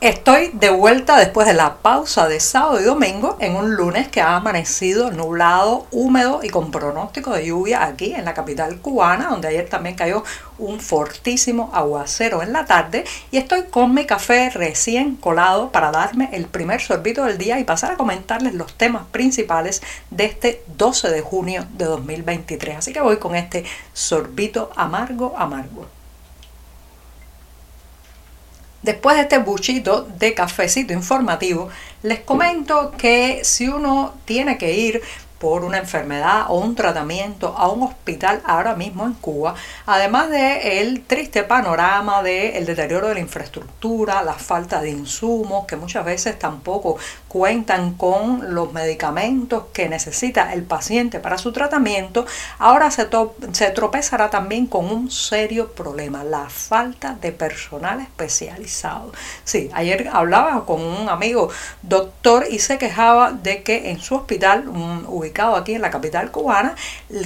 Estoy de vuelta después de la pausa de sábado y domingo en un lunes que ha amanecido nublado, húmedo y con pronóstico de lluvia aquí en la capital cubana, donde ayer también cayó un fortísimo aguacero en la tarde y estoy con mi café recién colado para darme el primer sorbito del día y pasar a comentarles los temas principales de este 12 de junio de 2023. Así que voy con este sorbito amargo, amargo. Después de este buchito de cafecito informativo, les comento que si uno tiene que ir por una enfermedad o un tratamiento a un hospital ahora mismo en Cuba, además de el triste panorama del deterioro de la infraestructura, la falta de insumos, que muchas veces tampoco cuentan con los medicamentos que necesita el paciente para su tratamiento, ahora se, tropezará también con un serio problema, la falta de personal especializado. Sí, ayer hablaba con un amigo doctor y se quejaba de que en su hospital, un, aquí en la capital cubana,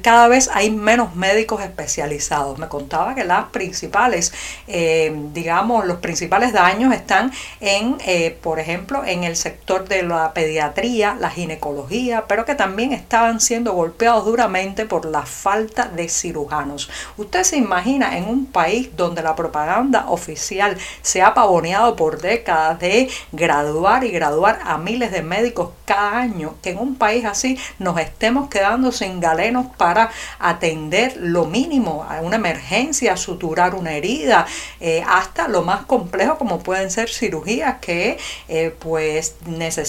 cada vez hay menos médicos especializados. Me contaba que las principales, eh, digamos, los principales daños están en, eh, por ejemplo, en el sector de la pediatría, la ginecología, pero que también estaban siendo golpeados duramente por la falta de cirujanos. Usted se imagina en un país donde la propaganda oficial se ha pavoneado por décadas de graduar y graduar a miles de médicos cada año, que en un país así nos estemos quedando sin galenos para atender lo mínimo a una emergencia, suturar una herida, eh, hasta lo más complejo como pueden ser cirugías que eh, pues necesitan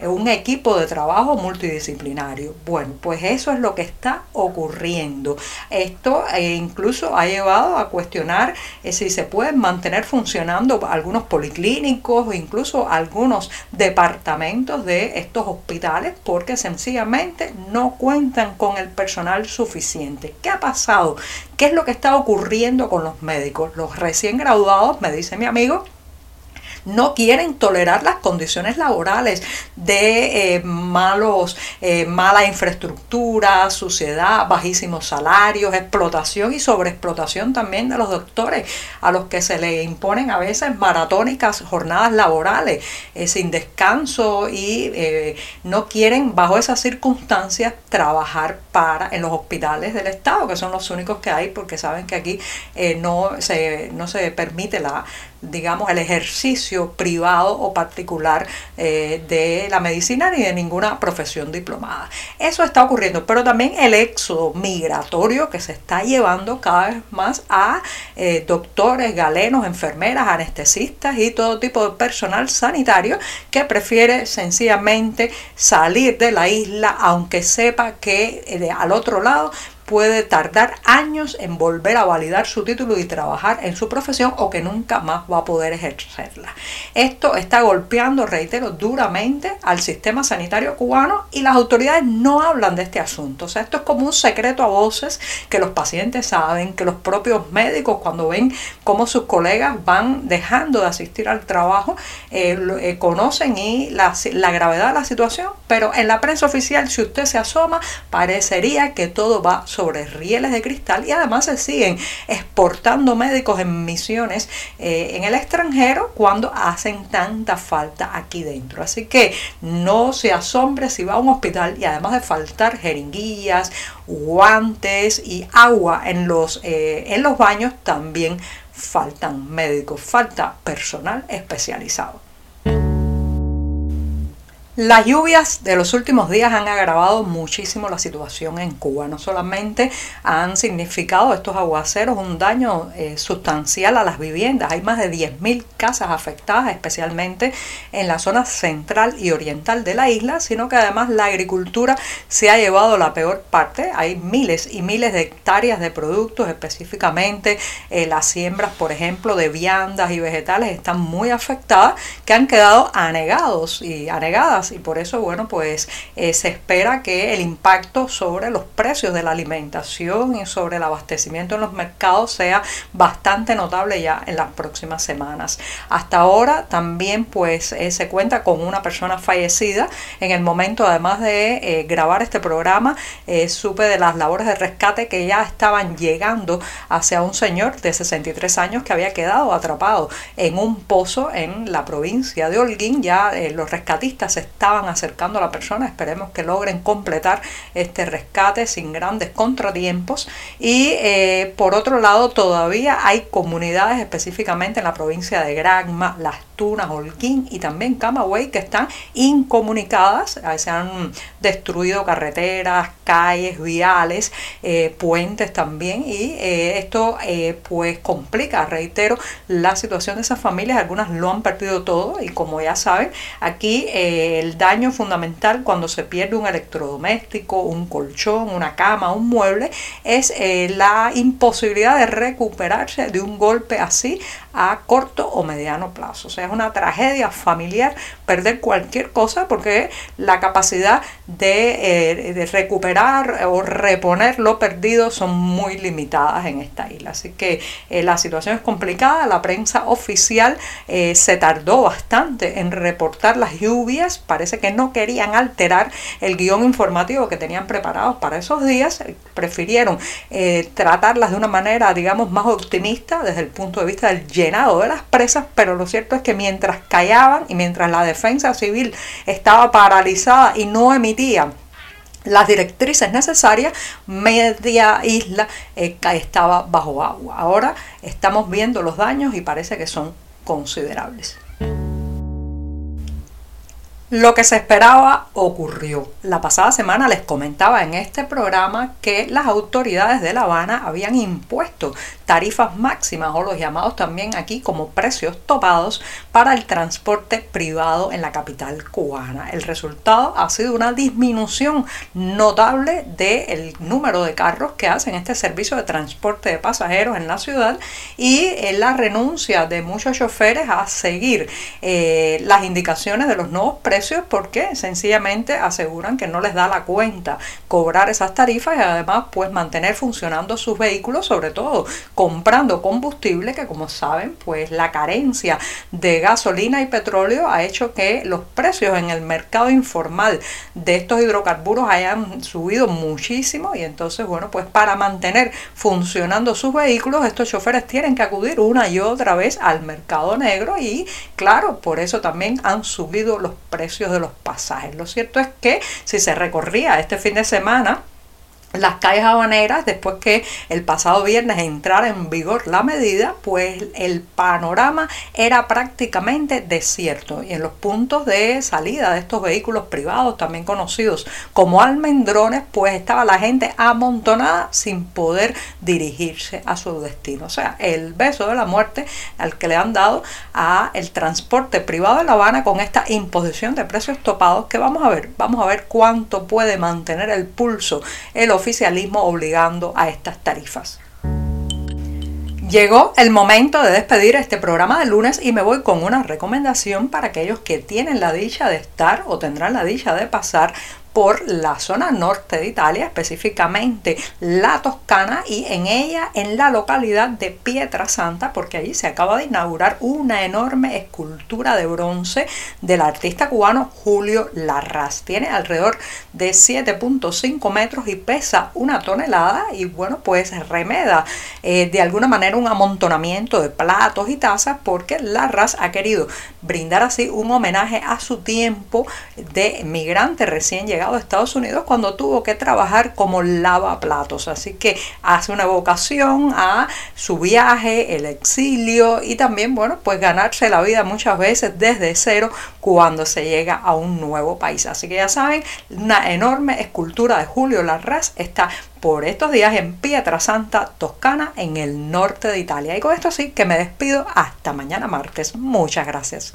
un equipo de trabajo multidisciplinario. Bueno, pues eso es lo que está ocurriendo. Esto eh, incluso ha llevado a cuestionar si se pueden mantener funcionando algunos policlínicos o incluso algunos departamentos de estos hospitales porque sencillamente no cuentan con el personal suficiente. ¿Qué ha pasado? ¿Qué es lo que está ocurriendo con los médicos? Los recién graduados, me dice mi amigo, no quieren tolerar las condiciones laborales de eh, malos, eh, mala infraestructura, suciedad, bajísimos salarios, explotación y sobreexplotación también de los doctores, a los que se le imponen a veces maratónicas jornadas laborales eh, sin descanso y no quieren bajo esas circunstancias trabajar para en los hospitales del Estado, que son los únicos que hay porque saben que aquí no, se, no se permite la digamos, el ejercicio privado o particular eh, de la medicina ni de ninguna profesión diplomada. Eso está ocurriendo, pero también el éxodo migratorio que se está llevando cada vez más a eh, doctores, galenos, enfermeras, anestesistas y todo tipo de personal sanitario que prefiere sencillamente salir de la isla aunque sepa que eh, al otro lado puede tardar años en volver a validar su título y trabajar en su profesión o que nunca más va a poder ejercerla. Esto está golpeando, reitero, duramente al sistema sanitario cubano y las autoridades no hablan de este asunto. O sea, esto es como un secreto a voces que los pacientes saben, que los propios médicos cuando ven cómo sus colegas van dejando de asistir al trabajo, eh, eh, conocen y la, gravedad de la situación, pero en la prensa oficial, si usted se asoma, parecería que todo va sobre rieles de cristal y además se siguen exportando médicos en misiones eh, en el extranjero cuando hacen tanta falta aquí dentro. Así que no se asombre si va a un hospital y además de faltar jeringuillas, guantes y agua en los, eh, en los baños, también faltan médicos, falta personal especializado. Las lluvias de los últimos días han agravado muchísimo la situación en Cuba. No solamente han significado estos aguaceros un daño eh, sustancial a las viviendas, hay más de 10.000 casas afectadas, especialmente en la zona central y oriental de la isla, sino que además la agricultura se ha llevado la peor parte. Hay miles y miles de hectáreas de productos, específicamente eh, las siembras, por ejemplo, de viandas y vegetales están muy afectadas, que han quedado anegados y anegadas y por eso, bueno, pues eh, se espera que el impacto sobre los precios de la alimentación y sobre el abastecimiento en los mercados sea bastante notable ya en las próximas semanas. Hasta ahora también pues eh, se cuenta con una persona fallecida. En el momento además de grabar este programa supe de las labores de rescate que ya estaban llegando hacia un señor de 63 años que había quedado atrapado en un pozo en la provincia de Holguín. Ya eh, los rescatistas se estaban acercando a la persona. Esperemos que logren completar este rescate sin grandes contratiempos. Y eh, por otro lado, todavía hay comunidades específicamente en la provincia de Granma, Las Tunas, Holguín y también Camagüey que están incomunicadas. Se han destruido carreteras, calles, viales, eh, puentes también y esto pues complica, reitero, la situación de esas familias. Algunas lo han perdido todo y como ya saben, aquí eh, el daño fundamental cuando se pierde un electrodoméstico, un colchón, una cama, un mueble, es eh, la imposibilidad de recuperarse de un golpe así a corto o mediano plazo. O sea, es una tragedia familiar perder cualquier cosa porque la capacidad de, eh, recuperar o reponer lo perdido son muy limitadas en esta isla. Así que la situación es complicada. La prensa oficial se tardó bastante en reportar las lluvias, parece que no querían alterar el guion informativo que tenían preparados para esos días, prefirieron eh, tratarlas de una manera, digamos, más optimista desde el punto de vista del de las presas, pero lo cierto es que mientras callaban y mientras la defensa civil estaba paralizada y no emitía las directrices necesarias, media isla eh, estaba bajo agua. Ahora estamos viendo los daños y parece que son considerables. Lo que se esperaba ocurrió. La pasada semana les comentaba en este programa que las autoridades de La Habana habían impuesto tarifas máximas o los llamados también aquí como precios topados para el transporte privado en la capital cubana. El resultado ha sido una disminución notable del número de carros que hacen este servicio de transporte de pasajeros en la ciudad y eh, la renuncia de muchos choferes a seguir eh, las indicaciones de los nuevos precios porque sencillamente aseguran que no les da la cuenta. Cobrar esas tarifas y además pues mantener funcionando sus vehículos sobre todo comprando combustible que como saben pues la carencia de gasolina y petróleo ha hecho que los precios en el mercado informal de estos hidrocarburos hayan subido muchísimo y entonces bueno pues para mantener funcionando sus vehículos estos choferes tienen que acudir una y otra vez al mercado negro y claro por eso también han subido los precios de los pasajes. Lo cierto es que si se recorría este fin de semana las calles habaneras, después que el pasado viernes entrara en vigor la medida, pues el panorama era prácticamente desierto. Y en los puntos de salida de estos vehículos privados, también conocidos como almendrones, pues estaba la gente amontonada sin poder dirigirse a su destino. O sea, el beso de la muerte al que le han dado a el transporte privado de La Habana con esta imposición de precios topados que vamos a ver, vamos a ver cuánto puede mantener el pulso el oficialismo obligando a estas tarifas. Llegó el momento de despedir este programa de lunes y me voy con una recomendación para aquellos que tienen la dicha de estar o tendrán la dicha de pasar por la zona norte de Italia, específicamente la Toscana y en ella en la localidad de Pietrasanta, porque allí se acaba de inaugurar una enorme escultura de bronce del artista cubano Julio Larraz. Tiene alrededor de 7.5 metros y pesa una tonelada y bueno, pues remeda eh, de alguna manera un amontonamiento de platos y tazas porque Larraz ha querido brindar así un homenaje a su tiempo de migrante recién llegado de Estados Unidos cuando tuvo que trabajar como lavaplatos. Así que hace una evocación a su viaje, el exilio y también, bueno, pues ganarse la vida muchas veces desde cero cuando se llega a un nuevo país. Así que ya saben, una enorme escultura de Julio Larraz está por estos días en Pietrasanta, Toscana, en el norte de Italia. Y con esto sí que me despido hasta mañana martes. Muchas gracias.